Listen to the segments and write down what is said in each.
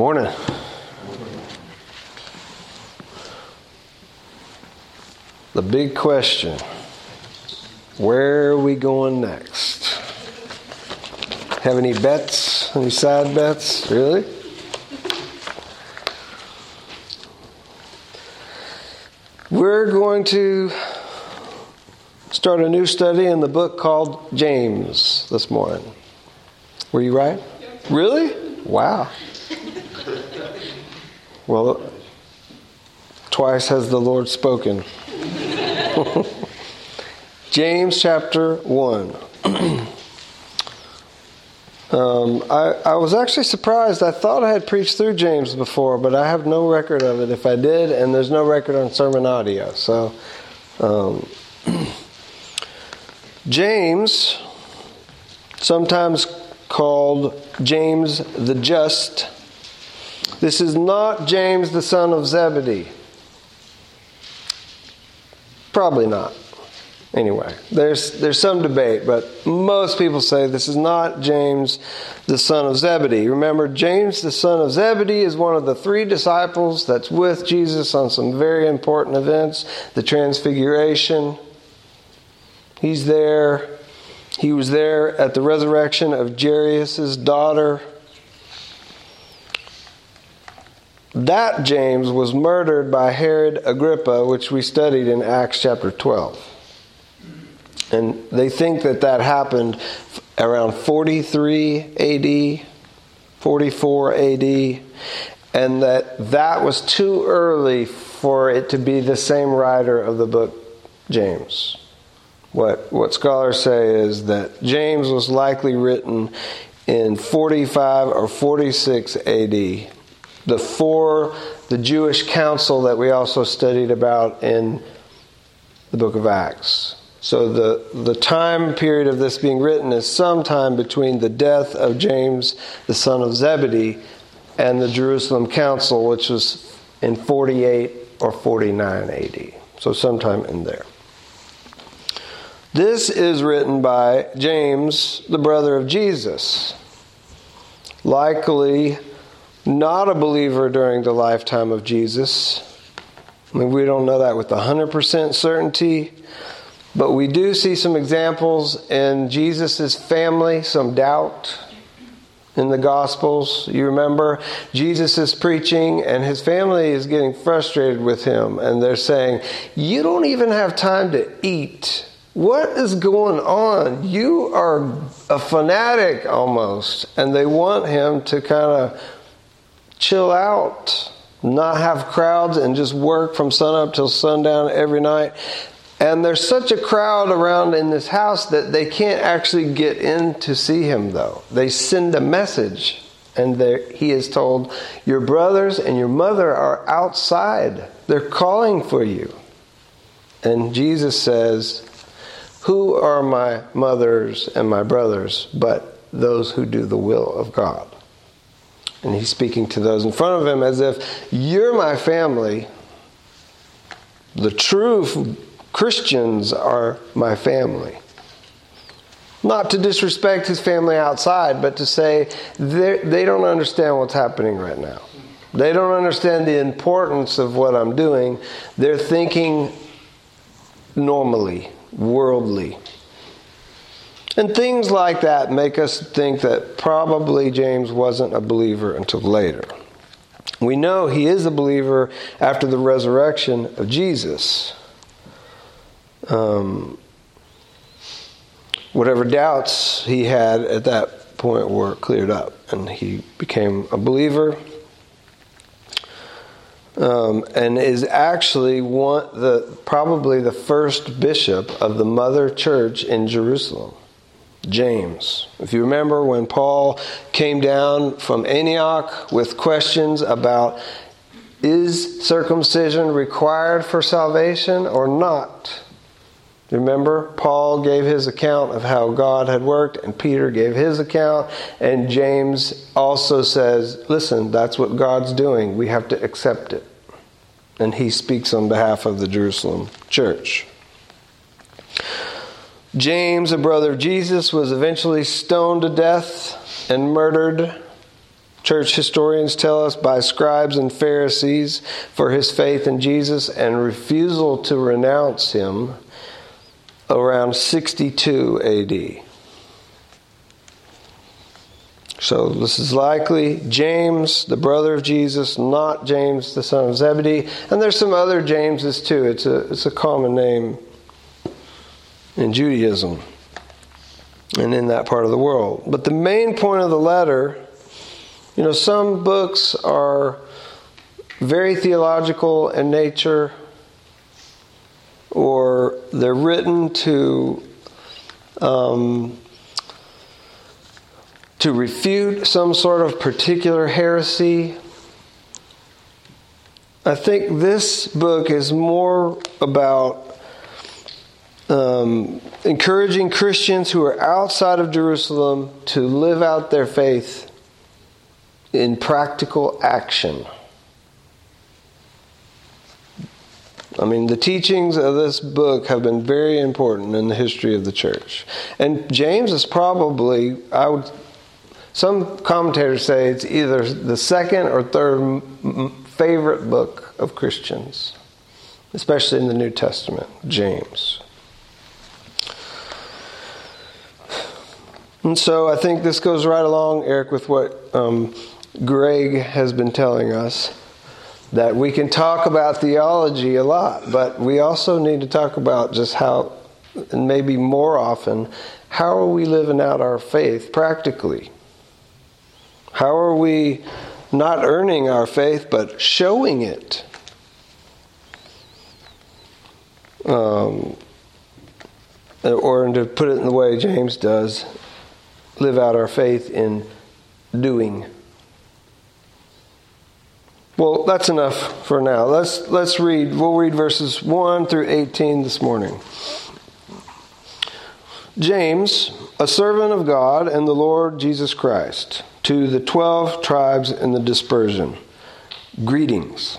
Morning. The big question where are we going next? Have any bets? Any side bets? Really? We're going to start a new study in the book called James this morning. Were you right? Really? Wow. Well, twice has the Lord spoken. James chapter 1. um, I, I was actually surprised. I thought I had preached through James before, but I have no record of it if I did, and there's no record on SermonAudio. So, um, James, sometimes called James the Just, this is not James the son of Zebedee. Probably not. Anyway, there's there's some debate, but most people say this is not James the son of Zebedee. Remember, James the son of Zebedee is one of the three disciples that's with Jesus on some very important events, the transfiguration. He's there. He was there at the resurrection of Jairus' daughter. That James was murdered by Herod Agrippa, which we studied in Acts chapter 12. And they think that that happened around 43 AD, 44 AD, and that that was too early for it to be the same writer of the book James. What, what scholars say is that James was likely written in 45 or 46 AD before the Jewish council that we also studied about in the book of Acts. So the, the time period of this being written is sometime between the death of James, the son of Zebedee, and the Jerusalem council, which was in 48 or 49 AD. So sometime in there. This is written by James, the brother of Jesus. Likely not a believer during the lifetime of Jesus. I mean, we don't know that with 100% certainty, but we do see some examples in Jesus' family, some doubt in the Gospels. You remember, Jesus is preaching, and his family is getting frustrated with him, and they're saying, You don't even have time to eat. What is going on? You are a fanatic almost. And they want him to kind of chill out, not have crowds, and just work from sunup till sundown every night. And there's such a crowd around in this house that they can't actually get in to see him, though. They send a message, and he is told, Your brothers and your mother are outside. They're calling for you. And Jesus says, Who are my mothers and my brothers but those who do the will of God? And he's speaking to those in front of him as if, You're my family. The true Christians are my family. Not to disrespect his family outside, but to say they don't understand what's happening right now. They don't understand the importance of what I'm doing. They're thinking normally, worldly. And things like that make us think that probably James wasn't a believer until later. We know he is a believer after the resurrection of Jesus. Um, whatever doubts he had at that point were cleared up, and he became a believer. Um, and is actually one the probably the first bishop of the mother church in Jerusalem. James. If you remember when Paul came down from Antioch with questions about is circumcision required for salvation or not? Remember, Paul gave his account of how God had worked, and Peter gave his account, and James also says, Listen, that's what God's doing. We have to accept it. And he speaks on behalf of the Jerusalem church. James, a brother of Jesus, was eventually stoned to death and murdered Church historians tell us by scribes and Pharisees for his faith in Jesus and refusal to renounce him around 62 AD. So this is likely James, the brother of Jesus, not James, the son of Zebedee. And there's some other Jameses too. It's a, it's a common name in Judaism and in that part of the world. But the main point of the letter, you know, some books are very theological in nature, or they're written to um, to refute some sort of particular heresy. I think this book is more about um, encouraging Christians who are outside of Jerusalem to live out their faith in practical action. I mean, the teachings of this book have been very important in the history of the church. And James is probably, I would some commentators say it's either the second or third favorite book of Christians, especially in the New Testament, James. And so I think this goes right along, Eric, with what um, Greg has been telling us that we can talk about theology a lot, but we also need to talk about just how, and maybe more often, how are we living out our faith practically? How are we not earning our faith but showing it? Um, or to put it in the way James does, live out our faith in doing. Well, that's enough for now. Let's let's read. We'll read verses 1 through 18 this morning. James, a servant of God and the Lord Jesus Christ, to the 12 tribes in the dispersion. Greetings.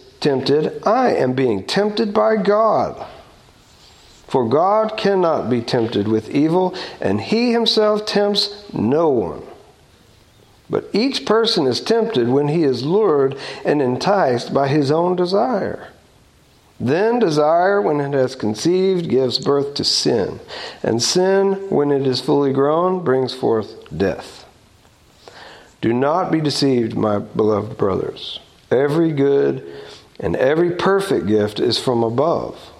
tempted, I am being tempted by God. For God cannot be tempted with evil, and he himself tempts no one. But each person is tempted when he is lured and enticed by his own desire. Then desire, when it has conceived, gives birth to sin, and sin, when it is fully grown, brings forth death. Do not be deceived, my beloved brothers. Every good and every perfect gift is from above,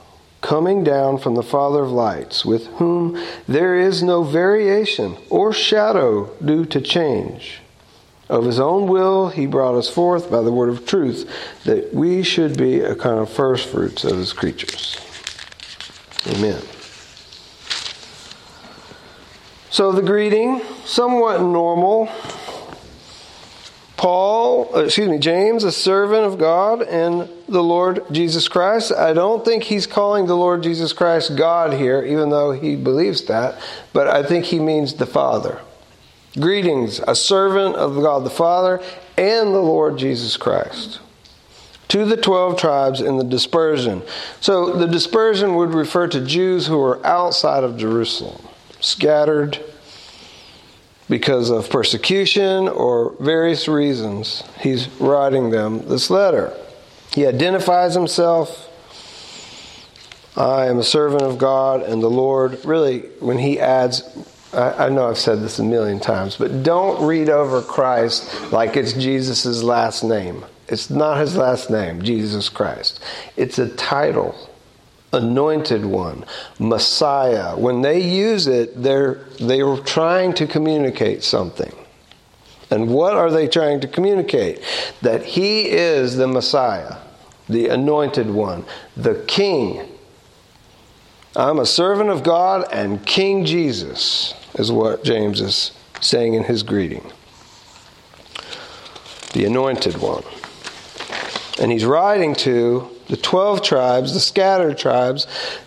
coming down from the Father of lights, with whom there is no variation or shadow due to change. Of his own will, he brought us forth by the word of truth, that we should be a kind of first fruits of his creatures. Amen. So the greeting, somewhat normal Paul, uh, excuse me, James, a servant of God and the Lord Jesus Christ. I don't think he's calling the Lord Jesus Christ God here, even though he believes that, but I think he means the Father. Greetings, a servant of God the Father and the Lord Jesus Christ. to the 12 tribes in the dispersion. So the dispersion would refer to Jews who were outside of Jerusalem, scattered because of persecution or various reasons. He's writing them this letter. He identifies himself. I am a servant of God and the Lord. Really, when he adds, I, know I've said this a million times, but don't read over Christ like it's Jesus' last name. It's not his last name, Jesus Christ. It's a title, anointed one, Messiah. When they use it, they're they're trying to communicate something. And what are they trying to communicate? That he is the Messiah, the anointed one, the king. I'm a servant of God and King Jesus, is what James is saying in his greeting. The anointed one. And he's writing to the 12 tribes, the scattered tribes,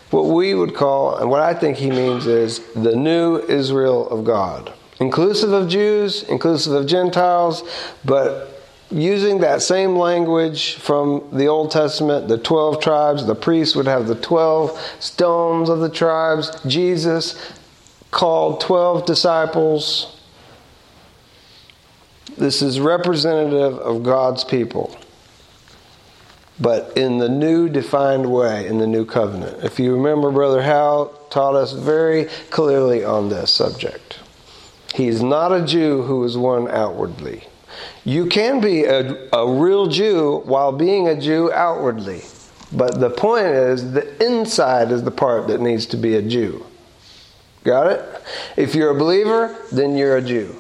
what we would call, and what I think he means is the new Israel of God. Inclusive of Jews, inclusive of Gentiles, but using that same language from the Old Testament, the 12 tribes, the priests would have the 12 stones of the tribes. Jesus called 12 disciples. This is representative of God's people but in the new defined way in the new covenant. If you remember, Brother Howe taught us very clearly on this subject. He's not a Jew who is one outwardly. You can be a, a real Jew while being a Jew outwardly. But the point is, the inside is the part that needs to be a Jew. Got it? If you're a believer, then you're a Jew.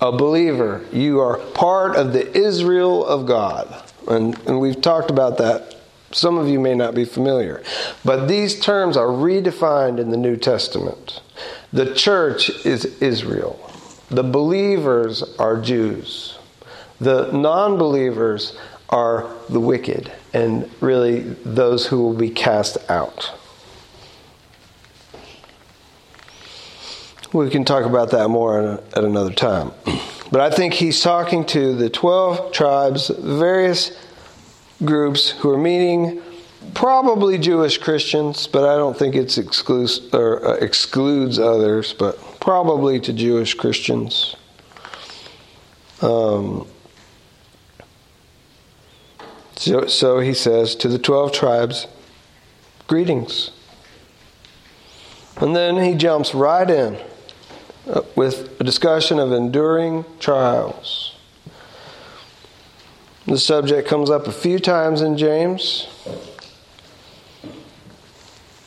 A believer, you are part of the Israel of God. And, and we've talked about that. Some of you may not be familiar. But these terms are redefined in the New Testament. The church is Israel, the believers are Jews, the non believers are the wicked, and really those who will be cast out. We can talk about that more at another time. But I think he's talking to the 12 tribes, various groups who are meeting, probably Jewish Christians, but I don't think it's excludes, uh, excludes others, but probably to Jewish Christians. Um, so, so he says to the 12 tribes, greetings. And then he jumps right in Uh, with a discussion of enduring trials. The subject comes up a few times in James.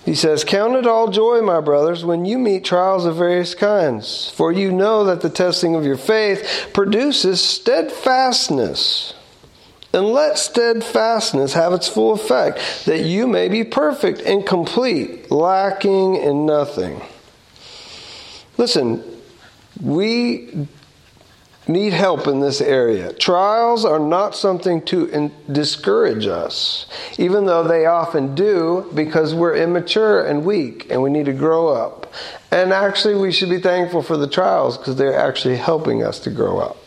He says, Count it all joy, my brothers, when you meet trials of various kinds, for you know that the testing of your faith produces steadfastness. And let steadfastness have its full effect, that you may be perfect and complete, lacking in nothing. Listen, we need help in this area. Trials are not something to in- discourage us, even though they often do because we're immature and weak and we need to grow up. And actually, we should be thankful for the trials because they're actually helping us to grow up.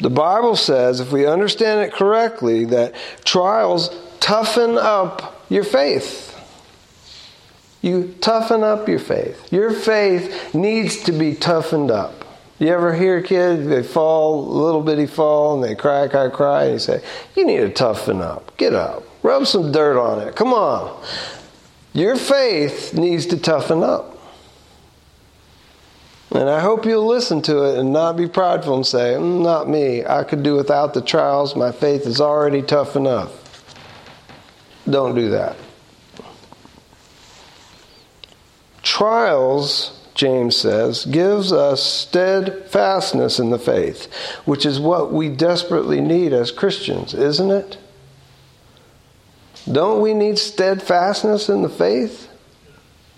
The Bible says, if we understand it correctly, that trials toughen up your faith. You toughen up your faith. Your faith needs to be toughened up. You ever hear kids, they fall, little bitty fall, and they cry, cry, cry, and you say, You need to toughen up. Get up. Rub some dirt on it. Come on. Your faith needs to toughen up. And I hope you'll listen to it and not be prideful and say, mm, Not me. I could do without the trials. My faith is already tough enough. Don't do that. Trials, James says, gives us steadfastness in the faith, which is what we desperately need as Christians, isn't it? Don't we need steadfastness in the faith?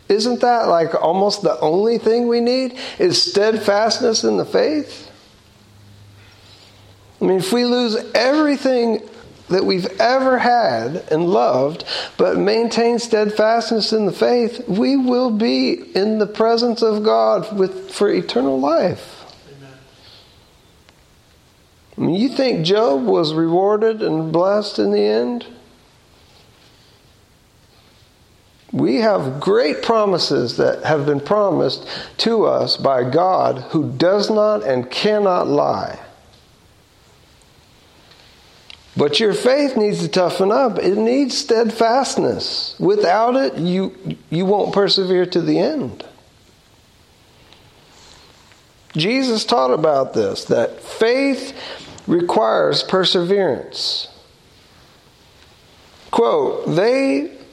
Isn't that like almost the only thing we need? Is steadfastness in the faith? I mean, if we lose everything that we've ever had and loved, but maintain steadfastness in the faith, we will be in the presence of God with, for eternal life. Amen. I mean, you think Job was rewarded and blessed in the end? We have great promises that have been promised to us by God who does not and cannot lie. But your faith needs to toughen up. It needs steadfastness. Without it, you, you won't persevere to the end. Jesus taught about this that faith requires perseverance. Quote, they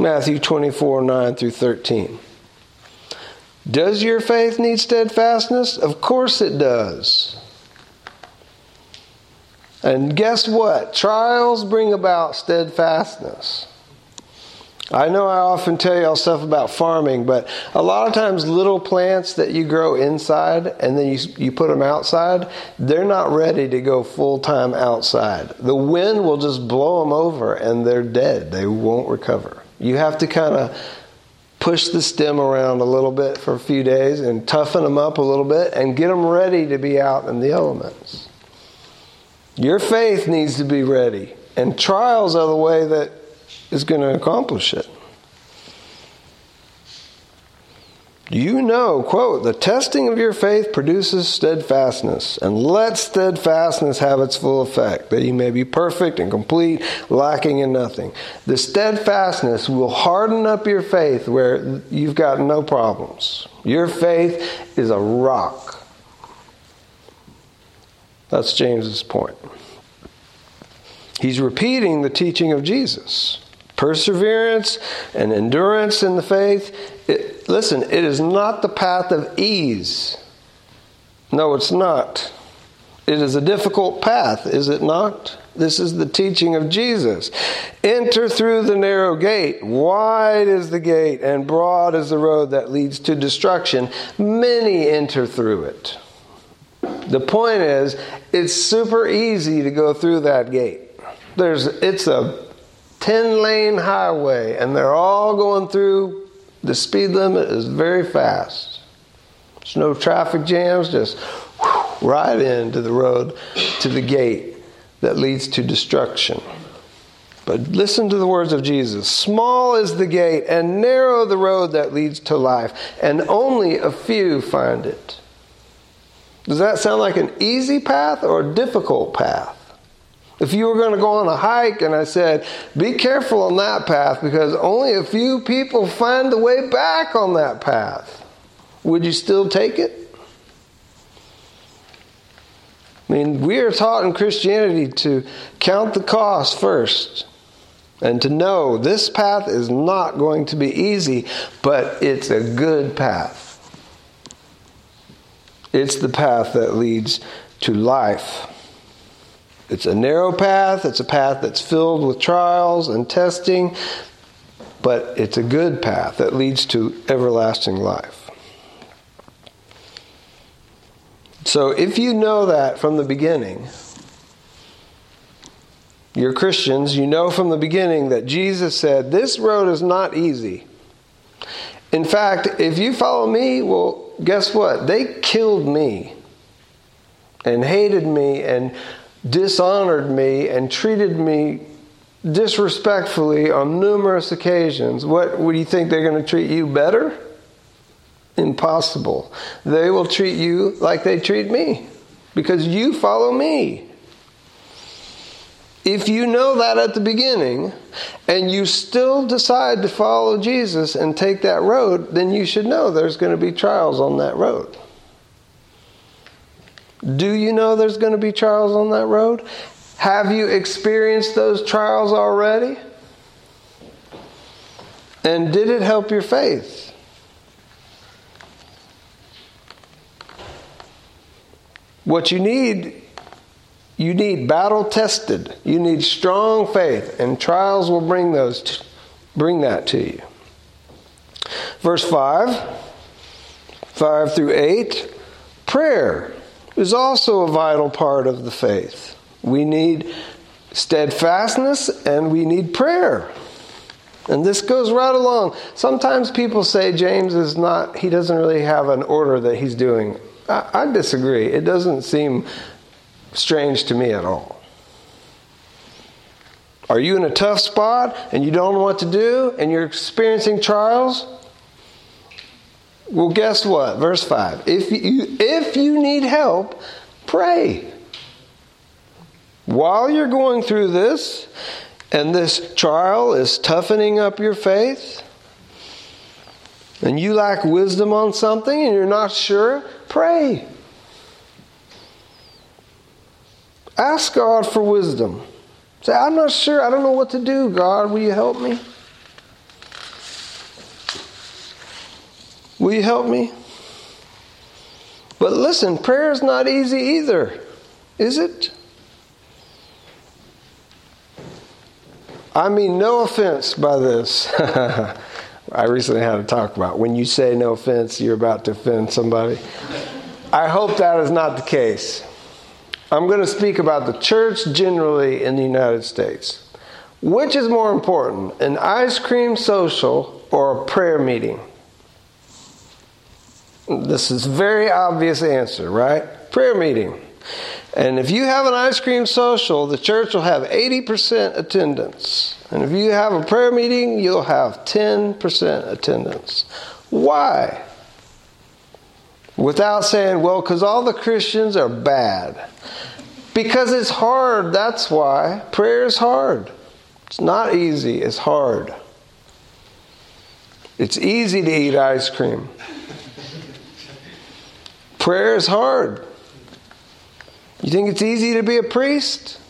Matthew 24 9 through 13. Does your faith need steadfastness? Of course it does. And guess what? Trials bring about steadfastness. I know I often tell y'all stuff about farming, but a lot of times little plants that you grow inside and then you, you put them outside, they're not ready to go full time outside. The wind will just blow them over and they're dead. They won't recover. You have to kind of push the stem around a little bit for a few days and toughen them up a little bit and get them ready to be out in the elements. Your faith needs to be ready, and trials are the way that is going to accomplish it. You know, quote, the testing of your faith produces steadfastness, and let steadfastness have its full effect, that you may be perfect and complete, lacking in nothing. The steadfastness will harden up your faith where you've got no problems. Your faith is a rock. That's James's point. He's repeating the teaching of Jesus perseverance and endurance in the faith. It, listen, it is not the path of ease. No, it's not. It is a difficult path, is it not? This is the teaching of Jesus. Enter through the narrow gate. Wide is the gate, and broad is the road that leads to destruction. Many enter through it. The point is, it's super easy to go through that gate. There's, it's a 10 lane highway and they're all going through the speed limit is very fast. There's no traffic jams just right into the road to the gate that leads to destruction. But listen to the words of jesus. Small is the gate and narrow the road that leads to life and only a few find it. Does that sound like an easy path or a difficult path if you were going to go on a hike and I said, be careful on that path because only a few people find the way back on that path, would you still take it? I mean, we are taught in Christianity to count the cost first and to know this path is not going to be easy, but it's a good path. It's the path that leads to life. It's a narrow path, it's a path that's filled with trials and testing, but it's a good path that leads to everlasting life. So if you know that from the beginning, you're Christians, you know from the beginning that Jesus said, This road is not easy. In fact, if you follow me, well, guess what? They killed me and hated me and dishonored me and treated me disrespectfully on numerous occasions, what would you think they're going to treat you better? Impossible. They will treat you like they treat me because you follow me. If you know that at the beginning and you still decide to follow Jesus and take that road, then you should know there's going to be trials on that road. Do you know there's going to be trials on that road? Have you experienced those trials already? And did it help your faith? What you need, You need battle tested. You need strong faith, and trials will bring those bring that to you. Verse 5, 5 through 8, prayer is also a vital part of the faith. We need steadfastness and we need prayer. And this goes right along. Sometimes people say James is not, he doesn't really have an order that he's doing. I, I disagree. It doesn't seem strange to me at all. Are you in a tough spot and you don't know what to do and you're experiencing trials? Well, guess what? Verse 5. If you, if you need help, pray. While you're going through this, and this trial is toughening up your faith, and you lack wisdom on something and you're not sure, pray. Ask God for wisdom. Say, I'm not sure. I don't know what to do. God, will you help me? Will you help me? But listen, prayer is not easy either, is it? I mean, no offense by this. I recently had a talk about when you say no offense, you're about to offend somebody. I hope that is not the case. I'm going to speak about the church generally in the United States. Which is more important, an ice cream social or a prayer meeting? This is very obvious answer, right? Prayer meeting. And if you have an ice cream social, the church will have 80% attendance. And if you have a prayer meeting, you'll have 10% attendance. Why? Without saying, well, because all the Christians are bad. Because it's hard, that's why. Prayer is hard. It's not easy, it's hard. It's easy to eat ice cream. Prayer is hard. You think it's easy to be a priest?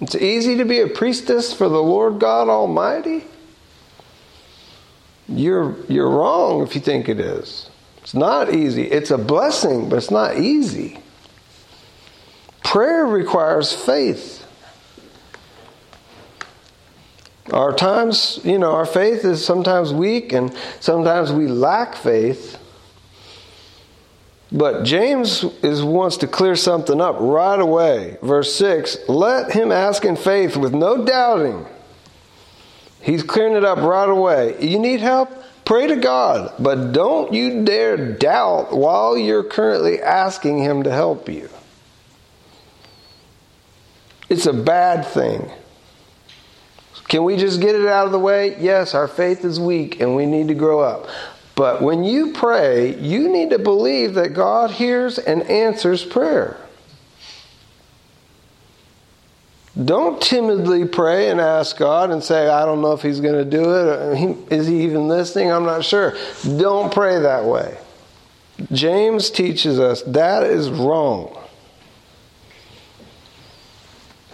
It's easy to be a priestess for the Lord God Almighty? You're, you're wrong if you think it is. It's not easy. It's a blessing, but it's not easy. Prayer requires faith. Our times, you know, our faith is sometimes weak and sometimes we lack faith. But James is wants to clear something up right away. Verse 6, let him ask in faith with no doubting. He's clearing it up right away. You need help? Pray to God, but don't you dare doubt while you're currently asking him to help you. It's a bad thing. Can we just get it out of the way? Yes, our faith is weak and we need to grow up. But when you pray, you need to believe that God hears and answers prayer. Don't timidly pray and ask God and say, I don't know if He's going to do it. Is He even listening? I'm not sure. Don't pray that way. James teaches us that is wrong.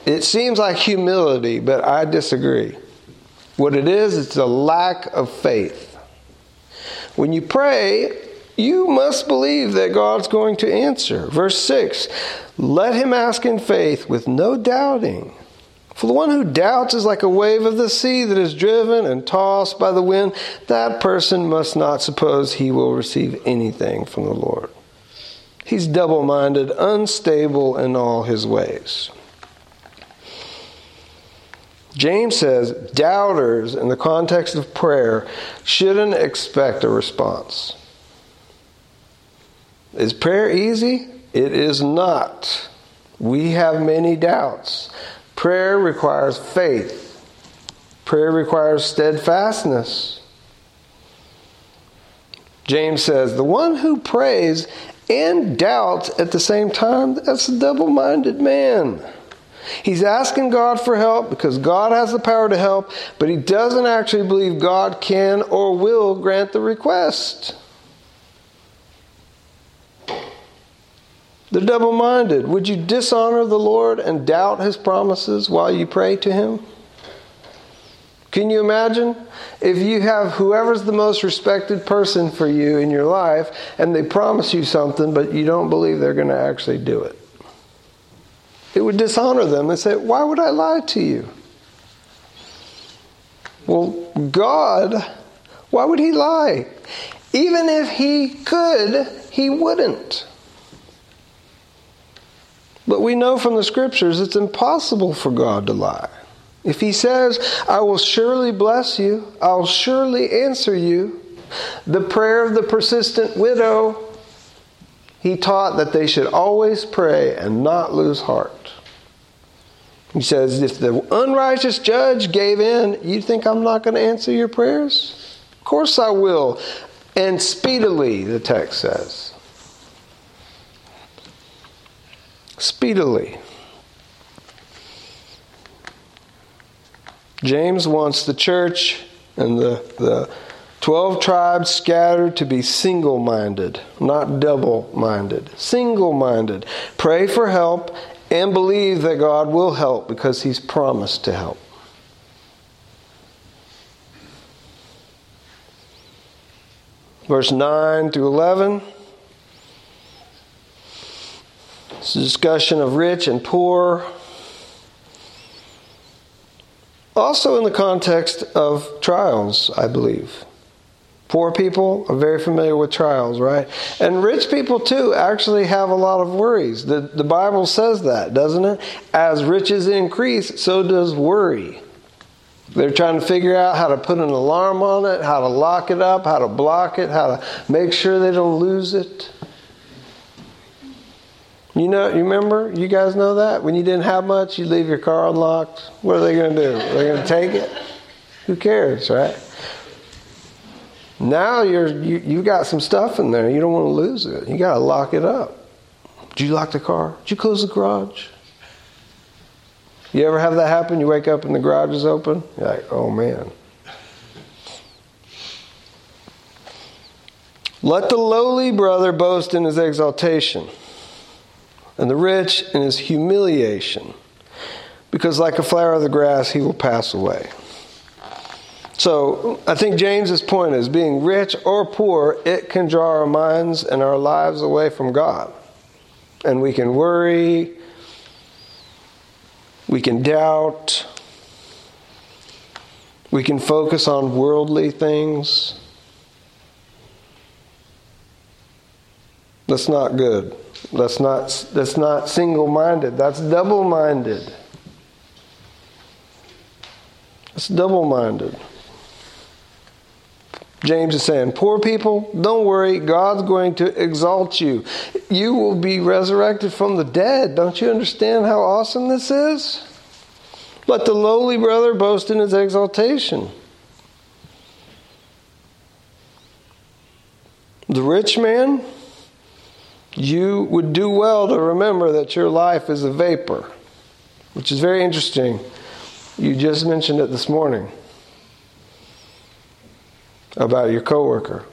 It seems like humility, but I disagree. What it is, it's a lack of faith. When you pray, you must believe that God's going to answer. Verse 6 Let him ask in faith with no doubting. For the one who doubts is like a wave of the sea that is driven and tossed by the wind. That person must not suppose he will receive anything from the Lord. He's double minded, unstable in all his ways. James says doubters, in the context of prayer, shouldn't expect a response. Is prayer easy? It is not. We have many doubts. Prayer requires faith, prayer requires steadfastness. James says, The one who prays and doubts at the same time, that's a double minded man. He's asking God for help because God has the power to help, but he doesn't actually believe God can or will grant the request. They're double minded. Would you dishonor the Lord and doubt his promises while you pray to him? Can you imagine? If you have whoever's the most respected person for you in your life and they promise you something, but you don't believe they're going to actually do it. It would dishonor them and say, Why would I lie to you? Well, God, why would He lie? Even if He could, He wouldn't. But we know from the scriptures it's impossible for God to lie. If He says, I will surely bless you, I'll surely answer you, the prayer of the persistent widow, He taught that they should always pray and not lose heart. He says, if the unrighteous judge gave in, you think I'm not going to answer your prayers? Of course I will. And speedily, the text says. Speedily. James wants the church and the, the 12 tribes scattered to be single minded, not double minded. Single minded. Pray for help and believe that God will help because He's promised to help. Verse 9 through 11. It's a discussion of rich and poor. Also, in the context of trials, I believe. Poor people are very familiar with trials, right? And rich people, too, actually have a lot of worries. The, the Bible says that, doesn't it? As riches increase, so does worry. They're trying to figure out how to put an alarm on it, how to lock it up, how to block it, how to make sure they don't lose it. You know, you remember? You guys know that? When you didn't have much, you leave your car unlocked. What are they going to do? Are they going to take it? Who cares, right? Now you're you, you got some stuff in there. You don't want to lose it. You got to lock it up. Did you lock the car? Did you close the garage? You ever have that happen? You wake up and the garage is open. You're like, oh man. Let the lowly brother boast in his exaltation, and the rich in his humiliation, because like a flower of the grass, he will pass away. So I think James's point is being rich or poor, it can draw our minds and our lives away from God. And we can worry, we can doubt, we can focus on worldly things. That's not good. That's not that's not single-minded. That's double-minded. It's double-minded. James is saying, Poor people, don't worry. God's going to exalt you. You will be resurrected from the dead. Don't you understand how awesome this is? Let the lowly brother boast in his exaltation. The rich man, you would do well to remember that your life is a vapor, which is very interesting. You just mentioned it this morning about your coworker.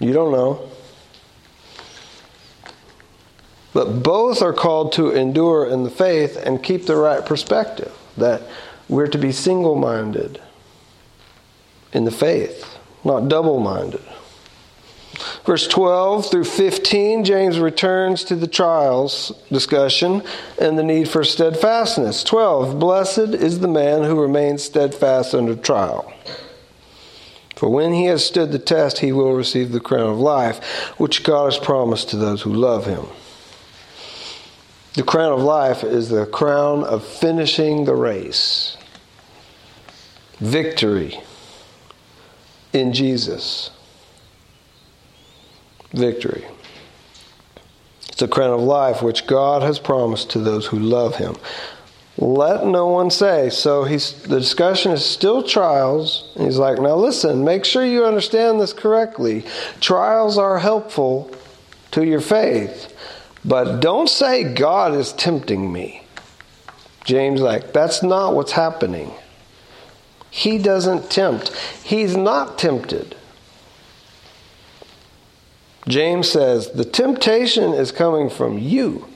You don't know. But both are called to endure in the faith and keep the right perspective that we're to be single minded in the faith, not double minded. Verse 12 through 15, James returns to the trials discussion and the need for steadfastness. 12 Blessed is the man who remains steadfast under trial. For when he has stood the test, he will receive the crown of life, which God has promised to those who love him. The crown of life is the crown of finishing the race, victory in Jesus. Victory. It's a crown of life which God has promised to those who love him. Let no one say. So he's the discussion is still trials. He's like, now listen, make sure you understand this correctly. Trials are helpful to your faith, but don't say God is tempting me. James like, that's not what's happening. He doesn't tempt. He's not tempted. James says, the temptation is coming from you,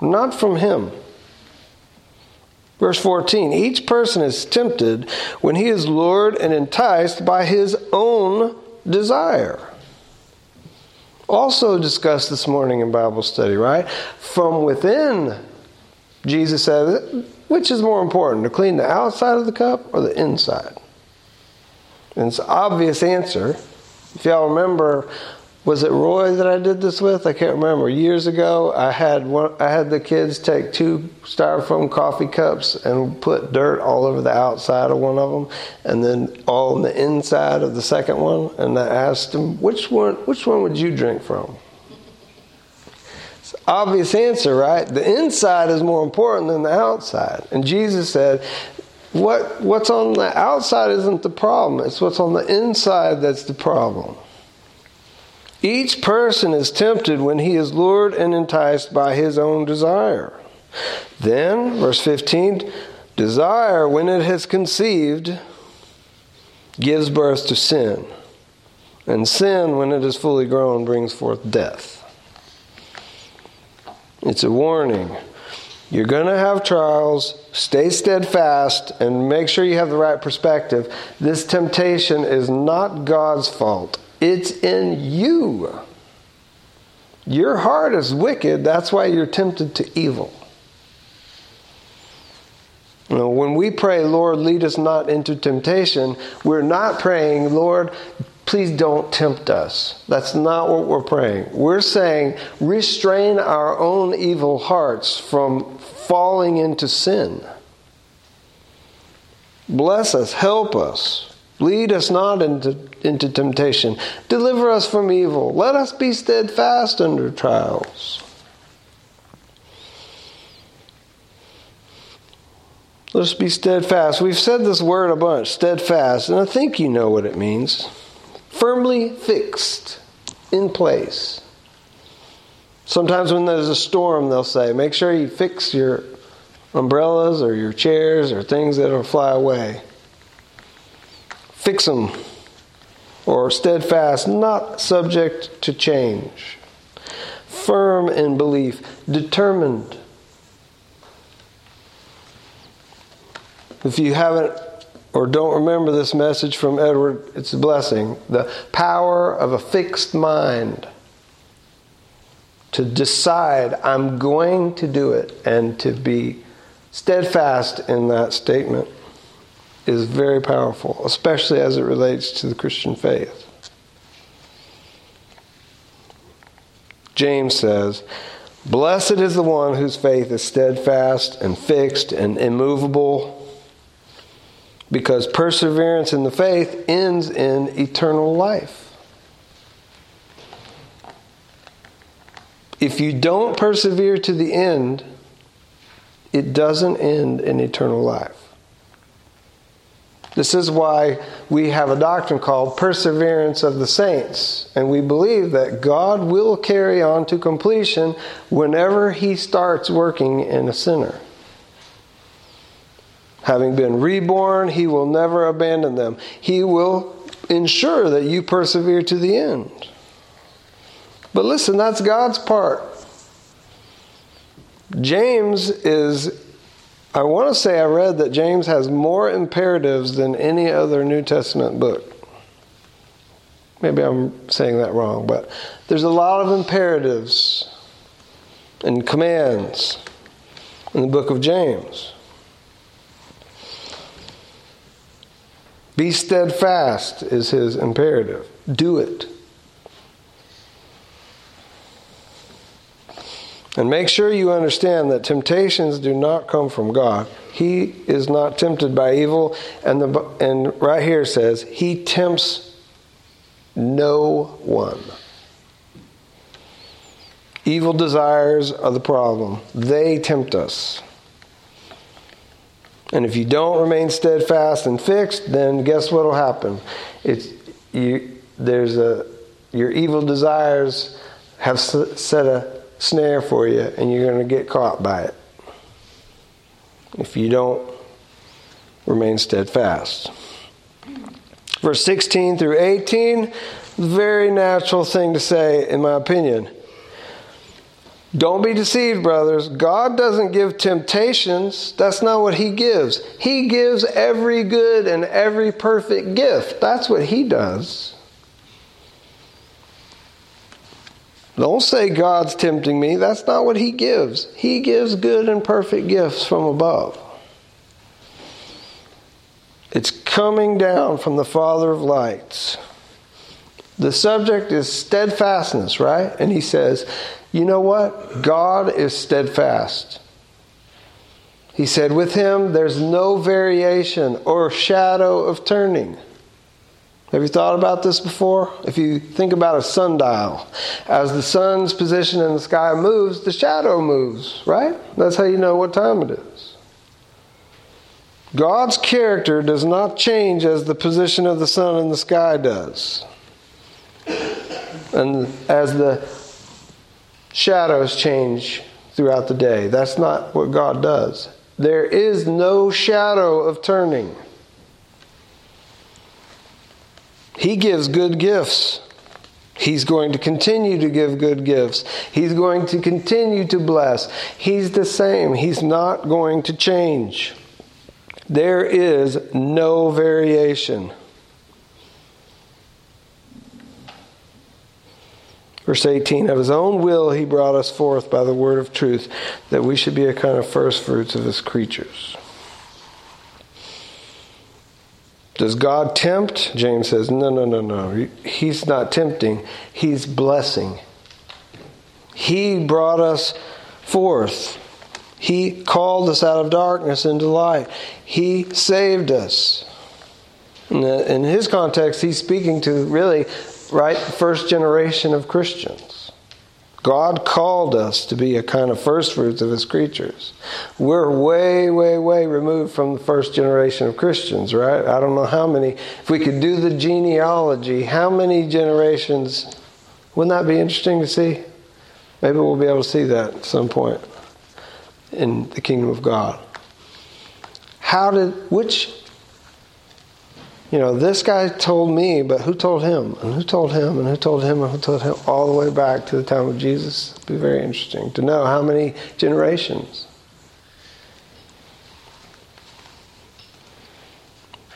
not from him. Verse 14 Each person is tempted when he is lured and enticed by his own desire. Also discussed this morning in Bible study, right? From within, Jesus said, which is more important, to clean the outside of the cup or the inside? And it's an obvious answer. If y'all remember, was it Roy that I did this with? I can't remember. Years ago, I had one, I had the kids take two styrofoam coffee cups and put dirt all over the outside of one of them, and then all on the inside of the second one. And I asked them, which one, which one would you drink from? It's obvious answer, right? The inside is more important than the outside. And Jesus said, what, what's on the outside isn't the problem. It's what's on the inside that's the problem. Each person is tempted when he is lured and enticed by his own desire. Then, verse 15, desire, when it has conceived, gives birth to sin. And sin, when it is fully grown, brings forth death. It's a warning. You're going to have trials. Stay steadfast and make sure you have the right perspective. This temptation is not God's fault. It's in you. Your heart is wicked, that's why you're tempted to evil. You know, when we pray, Lord, lead us not into temptation, we're not praying, Lord, please don't tempt us. That's not what we're praying. We're saying, restrain our own evil hearts from falling into sin. Bless us, help us. Lead us not into, into temptation. Deliver us from evil. Let us be steadfast under trials. Let's be steadfast. We've said this word a bunch, steadfast, and I think you know what it means. Firmly fixed in place. Sometimes when there's a storm, they'll say, make sure you fix your umbrellas or your chairs or things that'll fly away fix them, or steadfast, not subject to change, firm in belief, determined. If you haven't or don't remember this message from Edward, it's a blessing. The power of a fixed mind to decide I'm going to do it and to be steadfast in that statement is very powerful, especially as it relates to the Christian faith. James says, Blessed is the one whose faith is steadfast and fixed and immovable, because perseverance in the faith ends in eternal life. If you don't persevere to the end, it doesn't end in eternal life. This is why we have a doctrine called perseverance of the saints. And we believe that God will carry on to completion whenever He starts working in a sinner. Having been reborn, He will never abandon them. He will ensure that you persevere to the end. But listen, that's God's part. James is I want to say I read that James has more imperatives than any other New Testament book. Maybe I'm saying that wrong, but there's a lot of imperatives and commands in the book of James. Be steadfast is his imperative. Do it. And make sure you understand that temptations do not come from God. He is not tempted by evil. And, the, and right here says, He tempts no one. Evil desires are the problem, they tempt us. And if you don't remain steadfast and fixed, then guess what will happen? It's you. There's a your evil desires have set a snare for you and you're going to get caught by it if you don't remain steadfast. Verse 16 through 18, very natural thing to say, in my opinion. Don't be deceived, brothers. God doesn't give temptations. That's not what He gives. He gives every good and every perfect gift. That's what He does. Don't say God's tempting me. That's not what He gives. He gives good and perfect gifts from above. It's coming down from the Father of lights. The subject is steadfastness, right? And he says, You know what? God is steadfast. He said, With him, there's no variation or shadow of turning. Have you thought about this before? If you think about a sundial, as the sun's position in the sky moves, the shadow moves, right? That's how you know what time it is. God's character does not change as the position of the sun in the sky does. And as the shadows change throughout the day, that's not what God does. There is no shadow of turning. He gives good gifts. He's going to continue to give good gifts. He's going to continue to bless. He's the same. He's not going to change. There is no variation. Verse 18 Of his own will he brought us forth by the word of truth, that we should be a kind of first fruits of his creatures. Does God tempt? James says, no, no, no, no. He's not tempting, He's blessing. He brought us forth. He called us out of darkness into light. He saved us. In his context, he's speaking to really, right, first generation of Christians. God called us to be a kind of first fruits of his creatures. We're way, way, way removed from the first generation of Christians, right? I don't know how many. If we could do the genealogy, how many generations? Wouldn't that be interesting to see? Maybe we'll be able to see that at some point in the kingdom of God. How did, which you know, this guy told me, but who told him? And who told him? And who told him? And who told him? All the way back to the time of Jesus. It'd be very interesting to know how many generations.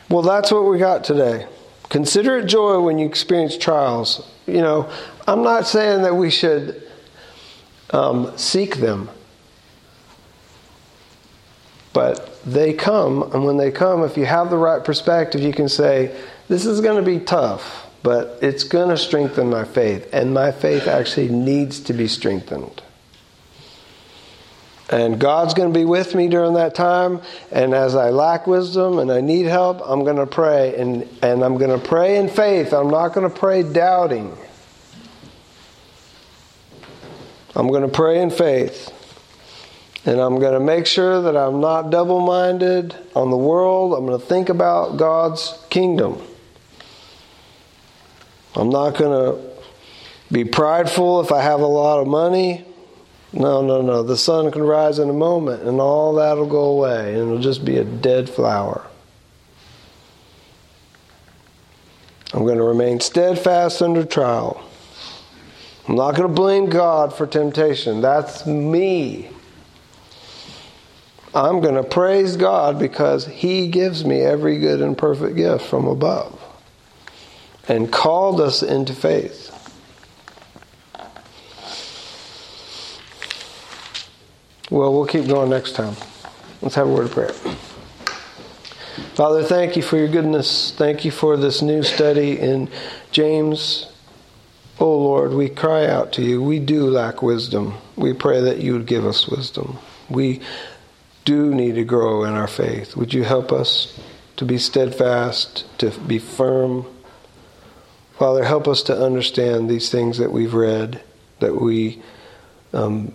Well, that's what we got today. Consider it joy when you experience trials. You know, I'm not saying that we should um, seek them. But they come, and when they come, if you have the right perspective, you can say, This is going to be tough, but it's going to strengthen my faith. And my faith actually needs to be strengthened. And God's going to be with me during that time. And as I lack wisdom and I need help, I'm going to pray. And, and I'm going to pray in faith. I'm not going to pray doubting. I'm going to pray in faith. And I'm going to make sure that I'm not double minded on the world. I'm going to think about God's kingdom. I'm not going to be prideful if I have a lot of money. No, no, no. The sun can rise in a moment and all that'll go away and it'll just be a dead flower. I'm going to remain steadfast under trial. I'm not going to blame God for temptation. That's me. I'm going to praise God because He gives me every good and perfect gift from above and called us into faith. Well, we'll keep going next time. Let's have a word of prayer. Father, thank you for your goodness. Thank you for this new study in James. Oh Lord, we cry out to you. We do lack wisdom. We pray that you would give us wisdom. We do need to grow in our faith. Would you help us to be steadfast, to be firm? Father, help us to understand these things that we've read, that we um,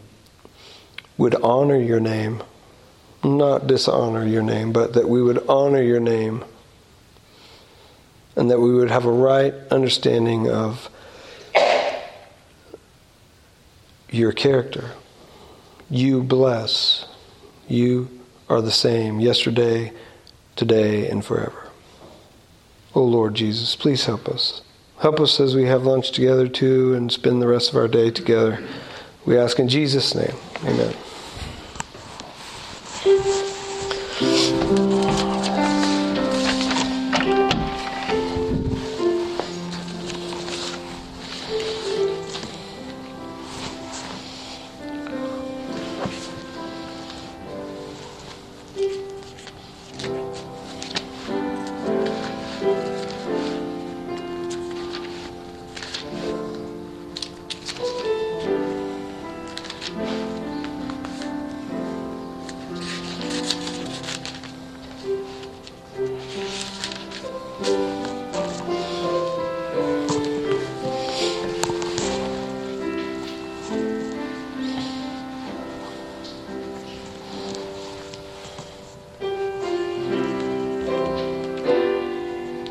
would honor your name, not dishonor your name, but that we would honor your name, and that we would have a right understanding of your character. You bless. You are the same yesterday, today, and forever. Oh Lord Jesus, please help us. Help us as we have lunch together too and spend the rest of our day together. We ask in Jesus' name. Amen.